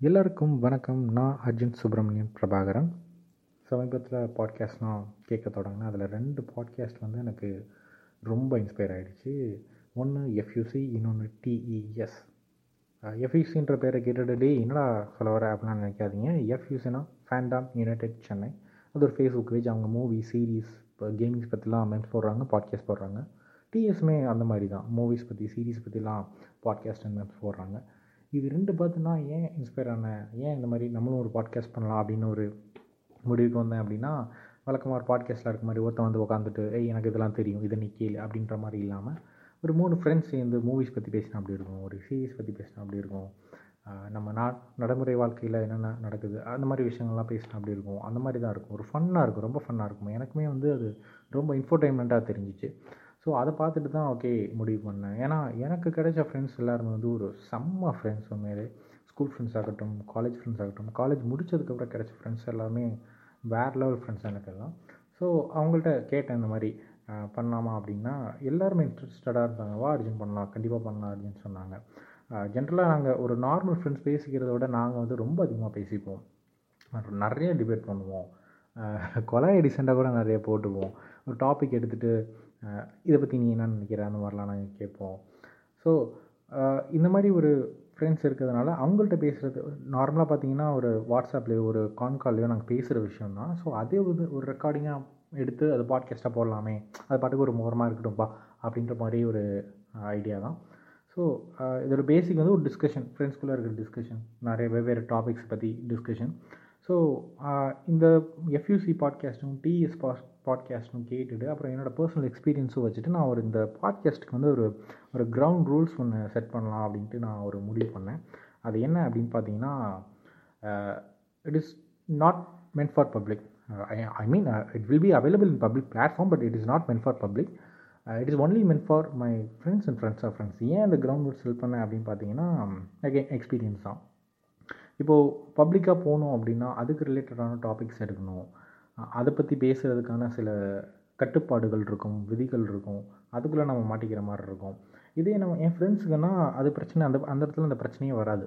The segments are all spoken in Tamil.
எல்லாருக்கும் வணக்கம். நான் அர்ஜுன் சுப்ரமணியம் பிரபாகரன். சமீபத்தில் பாட்காஸ்ட்லாம் கேட்க தொடங்கினேன். அதில் ரெண்டு பாட்காஸ்ட் வந்து எனக்கு ரொம்ப இன்ஸ்பயர் ஆகிடுச்சு ஒன்று எஃப்யூசி இன்னொன்று டிஇஎஸ் எஃப்யூசின்ற பேரை கேட்டுட்டு என்னடா சொல்ல வர அப்படிலாம் நினைக்காதீங்க. எஃப்யூசினா ஃபேண்டாம் யுனைடெட் சென்னை அது ஒரு ஃபேஸ்புக் பேஜ் அவங்க மூவி சீரீஸ் இப்போ கேமிங்ஸ் பற்றிலாம் மென்ஸ் போடுறாங்க பாட்காஸ்ட் போடுறாங்க. டிஎஸ்மே அந்த மாதிரி தான். மூவிஸ் பற்றி சீரீஸ் பற்றிலாம் பாட்காஸ்ட் அண்ட் மென்ஸ் போடுறாங்க. இது ரெண்டு பார்த்து நான் ஏன் இன்ஸ்பயர் ஆனேன் ஏன் இந்த மாதிரி நம்மளும் ஒரு பாட்காஸ்ட் பண்ணலாம் அப்படின்னு ஒரு முடிவுக்கு வந்தேன் அப்படின்னா வழக்கமாக ஒரு பாட்காஸ்ட்டில் இருக்க மாதிரி ஒருத்தன் வந்து உட்காந்துட்டு ஏய் எனக்கு இதெல்லாம் தெரியும் இதை நீ கேளு அப்படின்ற மாதிரி இல்லாமல் ஒரு மூணு ஃப்ரெண்ட்ஸ் சேர்ந்து மூவிஸ் பற்றி பேசினா அப்படி இருக்கும் ஒரு சீரீஸ் பற்றி பேசினா அப்படி இருக்கும் நம்ம நா நடைமுறை வாழ்க்கையில் என்னென்ன நடக்குது அந்த மாதிரி விஷயங்கள்லாம் பேசினா அப்படி இருக்கும் அந்த மாதிரி தான் இருக்கும். ஒரு ஃபன்னாக இருக்கும் ரொம்ப ஃபன்னாக இருக்கும். எனக்குமே வந்து அது ரொம்ப இன்ஃபர்டைன்மெண்ட்டாக தெரிஞ்சிச்சு. ஸோ அதை பார்த்துட்டு தான் ஓகே முடிவு பண்ணேன். ஏன்னா எனக்கு கிடைச்ச ஃப்ரெண்ட்ஸ் எல்லாருமே வந்து ஒரு செம்ம ஃப்ரெண்ட்ஸ் உண்மையிலே. ஸ்கூல் ஃப்ரெண்ட்ஸ் ஆகட்டும் காலேஜ் ஃப்ரெண்ட்ஸ் ஆகட்டும் காலேஜ் முடிச்சதுக்கப்புறம் கிடைச்ச ஃப்ரெண்ட்ஸ் எல்லாமே வேறு லெவல் ஃப்ரெண்ட்ஸ் எனக்கு எல்லாம். ஸோ அவங்கள்ட்ட கேட்டேன் இந்த மாதிரி பண்ணலாமா? அப்படின்னா எல்லாருமே இன்ட்ரெஸ்டடாக இருந்தாங்க. வா அர்ஜுன் பண்ணலாம் கண்டிப்பாக பண்ணலாம் அப்படின்னு சொன்னாங்க. ஜென்ரலாக நாங்கள் ஒரு நார்மல் ஃப்ரெண்ட்ஸ் பேசிக்கிறத விட நாங்கள் வந்து ரொம்ப அதிகமாக பேசிப்போம். நிறைய டிபேட் பண்ணுவோம். கொலை எடிசெண்டாக கூட நிறைய போட்டுப்போம். ஒரு டாபிக் எடுத்துகிட்டு இதை பற்றி நீ என்ன நினைக்கிற? அந்த மாதிரிலாம் நாங்கள் கேட்போம். ஸோ இந்த மாதிரி ஒரு ஃப்ரெண்ட்ஸ் இருக்கிறதுனால அவங்கள்ட்ட பேசுகிறது நார்மலாக பார்த்தீங்கன்னா ஒரு வாட்ஸ்அப்லேயோ ஒரு கான் கால்லையோ நாங்கள் பேசுகிற விஷயம் தான் ஸோ அதே ஒரு ஒரு ரெக்கார்டிங்காக எடுத்து அது பாட்காஸ்ட்டாக போடலாமே அது பாட்டுக்கு ஒரு மோரமாக இருக்கட்டும்பா அப்படின்ற மாதிரி ஒரு ஐடியா தான். ஸோ இதோட பேசிக் வந்து ஒரு டிஸ்கஷன் ஃப்ரெண்ட்ஸ்குள்ளே இருக்கிற டிஸ்கஷன் நிறைய வெவ்வேறு டாபிக்ஸ் பற்றி டிஸ்கஷன் ஸோ uh, இந்த எஃப்யூசி பாட்காஸ்ட்டும் டிஎஸ் பாஸ் பாட்காஸ்ட்டும் கேட்டுட்டு அப்புறம் என்னோடய பர்சனல் எக்ஸ்பீரியன்ஸும் வச்சுட்டு நான் ஒரு இந்த பாட்காஸ்ட்டுக்கு வந்து ஒரு ஒரு கிரவுண்ட் ரூல்ஸ் ஒன்று செட் பண்ணலாம் அப்படின்ட்டு நான் ஒரு முடிவு பண்ணேன். அது என்ன அப்படின்னு பார்த்தீங்கன்னா it is not meant for public I mean it will be available in public platform but it is not meant for public it is only meant for my friends and friends of friends ஏன் அந்த கிரவுண்ட் ரூல்ஸ் செல் பண்ணேன் அப்படின்னு பார்த்தீங்கன்னா அகெயின் எக்ஸ்பீரியன்ஸ் தான். இப்போது பப்ளிக்காக போகணும் அப்படின்னா அதுக்கு ரிலேட்டடான டாபிக்ஸ் எடுக்கணும். அதை பற்றி பேசுகிறதுக்கான சில கட்டுப்பாடுகள் இருக்கும் விதிகள் இருக்கும். அதுக்குள்ளே நம்ம மாட்டிக்கிற மாதிரி இருக்கும். இதே நம்ம என் ஃப்ரெண்ட்ஸுக்குன்னா அது பிரச்சனை அந்த அந்த இடத்துல அந்த பிரச்சனையே வராது.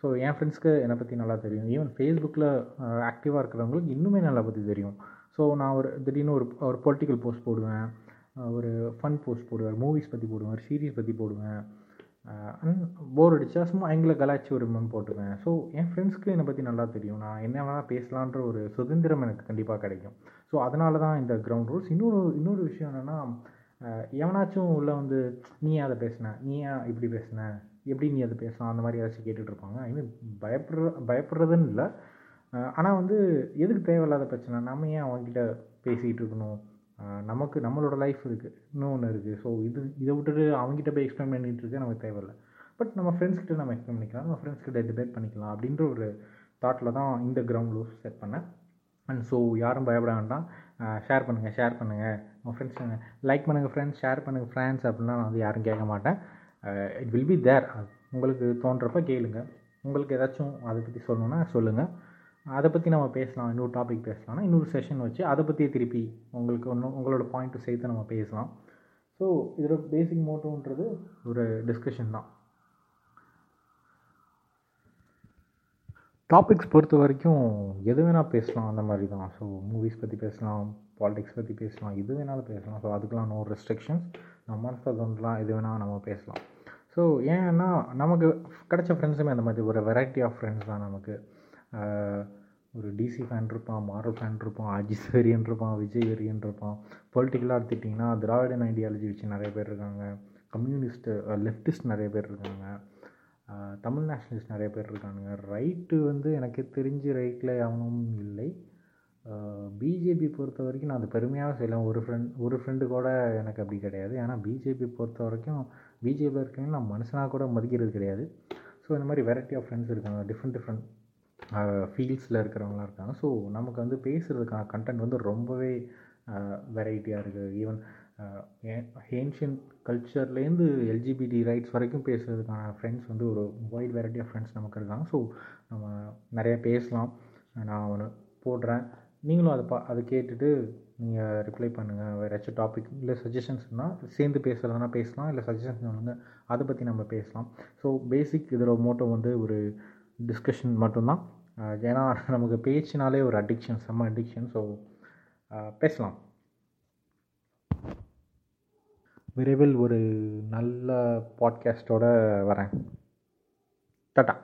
ஸோ என் ஃப்ரெண்ட்ஸ்க்கு என்னை பற்றி நல்லா தெரியும். ஈவன் ஃபேஸ்புக்கில் ஆக்டிவாக இருக்கிறவங்களுக்கு இன்னுமே நல்லா பற்றி தெரியும். ஸோ நான் ஒரு திடீர்னு ஒரு ஒரு பொலிட்டிக்கல் போஸ்ட் போடுவேன். ஒரு ஃபன் போஸ்ட் போடுவேன். மூவிஸ் பற்றி போடுவேன். ஒரு சீரீஸ் பற்றி போடுவேன். போர் அடித்தா சும்மா எங்களை கலாச்சி ஒரு மெம் போட்டுவேன் ஸோ என் ஃப்ரெண்ட்ஸ்க்கு என்னை பற்றி நல்லா தெரியும். நான் என்ன வேணால் பேசலான்ற ஒரு சுதந்திரம் எனக்கு கண்டிப்பாக கிடைக்கும். ஸோ அதனால தான் இந்த கிரவுண்ட் ரூல்ஸ் இன்னொரு இன்னொரு விஷயம் என்னென்னா எவனாச்சும் உள்ளே வந்து நீ அதை பேசின? நீ ஏன் இப்படி பேசின? எப்படி நீ அதை பேசலாம்? அந்த மாதிரி ஏதாச்சும் கேட்டுட்ருப்பாங்க ஐ மீன் பயப்படுற பயப்படுறதுன்னு இல்லை. ஆனால் வந்து எதுக்கு தேவையில்லாத பிரச்சனை? நம்ம ஏன் அவங்ககிட்ட பேசிக்கிட்டு இருக்கணும்? நமக்கு நம்மளோட லைஃப் இருக்குது இன்னும் ஒன்று இருக்குது ஸோ இது இதை விட்டுட்டு அவங்ககிட்ட போய் எக்ஸ்பிளைன் பண்ணிகிட்டு இருக்க நமக்கு தேவையில்லை. பட் நம்ம ஃப்ரெண்ட்ஸ்கிட்ட நம்ம எக்ஸ்பிளைன் பண்ணிக்கலாம். நம்ம ஃப்ரெண்ட்ஸ்கிட்ட டிபேட் பண்ணிக்கலாம் அப்படின்ற ஒரு தாட்டில் தான் இந்த கிரவுண்ட் ரூல்ஸ் செட் பண்ணேன். அண்ட் ஸோ யாரும் பயப்பட வேண்டாம். ஷேர் பண்ணுங்கள் ஷேர் பண்ணுங்கள் உங்கள் ஃப்ரெண்ட்ஸ் லைக் பண்ணுங்கள் ஃப்ரெண்ட்ஸ் ஷேர் பண்ணுங்கள் ஃப்ரெண்ட்ஸ் அப்படின்னா நான் வந்து யாரும் கேட்க மாட்டேன். இட் வில் பி தேர் உங்களுக்கு தோன்றப்ப கேளுங்கள் உங்களுக்கு ஏதாச்சும் அதை பற்றி சொல்லணுன்னா சொல்லுங்கள் அதை பற்றி நம்ம பேசலாம் இன்னொரு டாபிக் பேசலாம்னா இன்னொரு செஷன் வச்சு அதை பற்றியே திருப்பி உங்களுக்கு ஒன்று உங்களோட பாயிண்ட்டு சேர்த்து நம்ம பேசலாம். ஸோ இதோட பேசிக் மோட்டோன்றது ஒரு டிஸ்கஷன் தான். டாபிக்ஸ் பொறுத்த வரைக்கும் எது வேணால் பேசலாம் அந்த மாதிரி தான். ஸோ மூவிஸ் பற்றி பேசலாம் பாலிடிக்ஸ் பற்றி பேசலாம் எது வேணாலும் பேசலாம். ஸோ அதுக்கெலாம் நோ ரெஸ்ட்ரிக்ஷன்ஸ் நம்ம மனசில் தோன்றலாம் எது வேணால் நம்ம பேசலாம். ஸோ ஏன்னா நமக்கு கிடைச்ச ஃப்ரெண்ட்ஸுமே அந்த மாதிரி ஒரு வெரைட்டி ஆஃப் ஃப்ரெண்ட்ஸ் தான் நமக்கு. ஒரு டிசி ஃபேன் இருப்பான் மாரல் ஃபேன் இருப்பான் அஜித் வெரியன் இருப்பான் விஜய் வெரியன் இருப்பான். பொலிட்டிக்கலாக எடுத்துட்டிங்கன்னா திராவிடன் ஐடியாலஜி வச்சு நிறைய பேர் இருக்காங்க. கம்யூனிஸ்ட்டு லெஃப்டிஸ்ட் நிறைய பேர் இருக்காங்க. தமிழ் நேஷ்னலிஸ்ட் நிறைய பேர் இருக்காங்க ரைட்டு வந்து எனக்கு தெரிஞ்சு ரைட்டில் எவனும் இல்லை. பிஜேபி பொறுத்த வரைக்கும் நான் அது பெருமையாக செய்யலாம் ஒரு ஃப்ரெண்ட் ஒரு ஃப்ரெண்டு கூட எனக்கு அப்படி கிடையாது. ஏன்னா பிஜேபி பொறுத்த வரைக்கும் பிஜேபியில் இருக்கவங்க நான் மனுஷனாக கூட மதிக்கிறது கிடையாது. ஸோ இந்த மாதிரி வெரைட்டி ஆஃப் ஃப்ரெண்ட்ஸ் இருக்காங்க. டிஃப்ரெண்ட் டிஃப்ரெண்ட் ஃபீல்ட்ஸில் இருக்கிறவங்களாம் இருக்காங்க. ஸோ நமக்கு வந்து பேசுகிறதுக்கான கண்டென்ட் வந்து ரொம்பவே வெரைட்டியாக இருக்குது ஈவன் ஏன்ஷியன் கல்ச்சர்லேருந்து எல்ஜிபிடி ரைட்ஸ் வரைக்கும் பேசுகிறதுக்கான ஃப்ரெண்ட்ஸ் வந்து ஒரு வைட் வெரைட்டி ஆஃப் ஃப்ரெண்ட்ஸ் நமக்கு இருக்காங்க. ஸோ நம்ம நிறைய பேசலாம். நான் ஒன்று போடுறேன். நீங்களும் அதை பா அதை கேட்டுட்டு நீங்கள் ரிப்ளை பண்ணுங்கள் வேறு ஏதாச்சும் டாபிக் இல்லை சஜஷன்ஸ்னால் சேர்ந்து பேசுகிறதுனா பேசலாம். இல்லை சஜஷன்ஸ் சொல்லுங்கள் அதை பற்றி நம்ம பேசலாம். ஸோ பேசிக் இதோட மோட்டோ வந்து ஒரு டிஸ்கஷன் மட்டும்தான். ஏன்னா நமக்கு பேச்சினாலே ஒரு அடிக்ஷன் செம்ம அடிக்ஷன் ஸோ பேசலாம். விரைவில் ஒரு நல்ல பாட்காஸ்ட்டோடு வரேன். டாட்டா.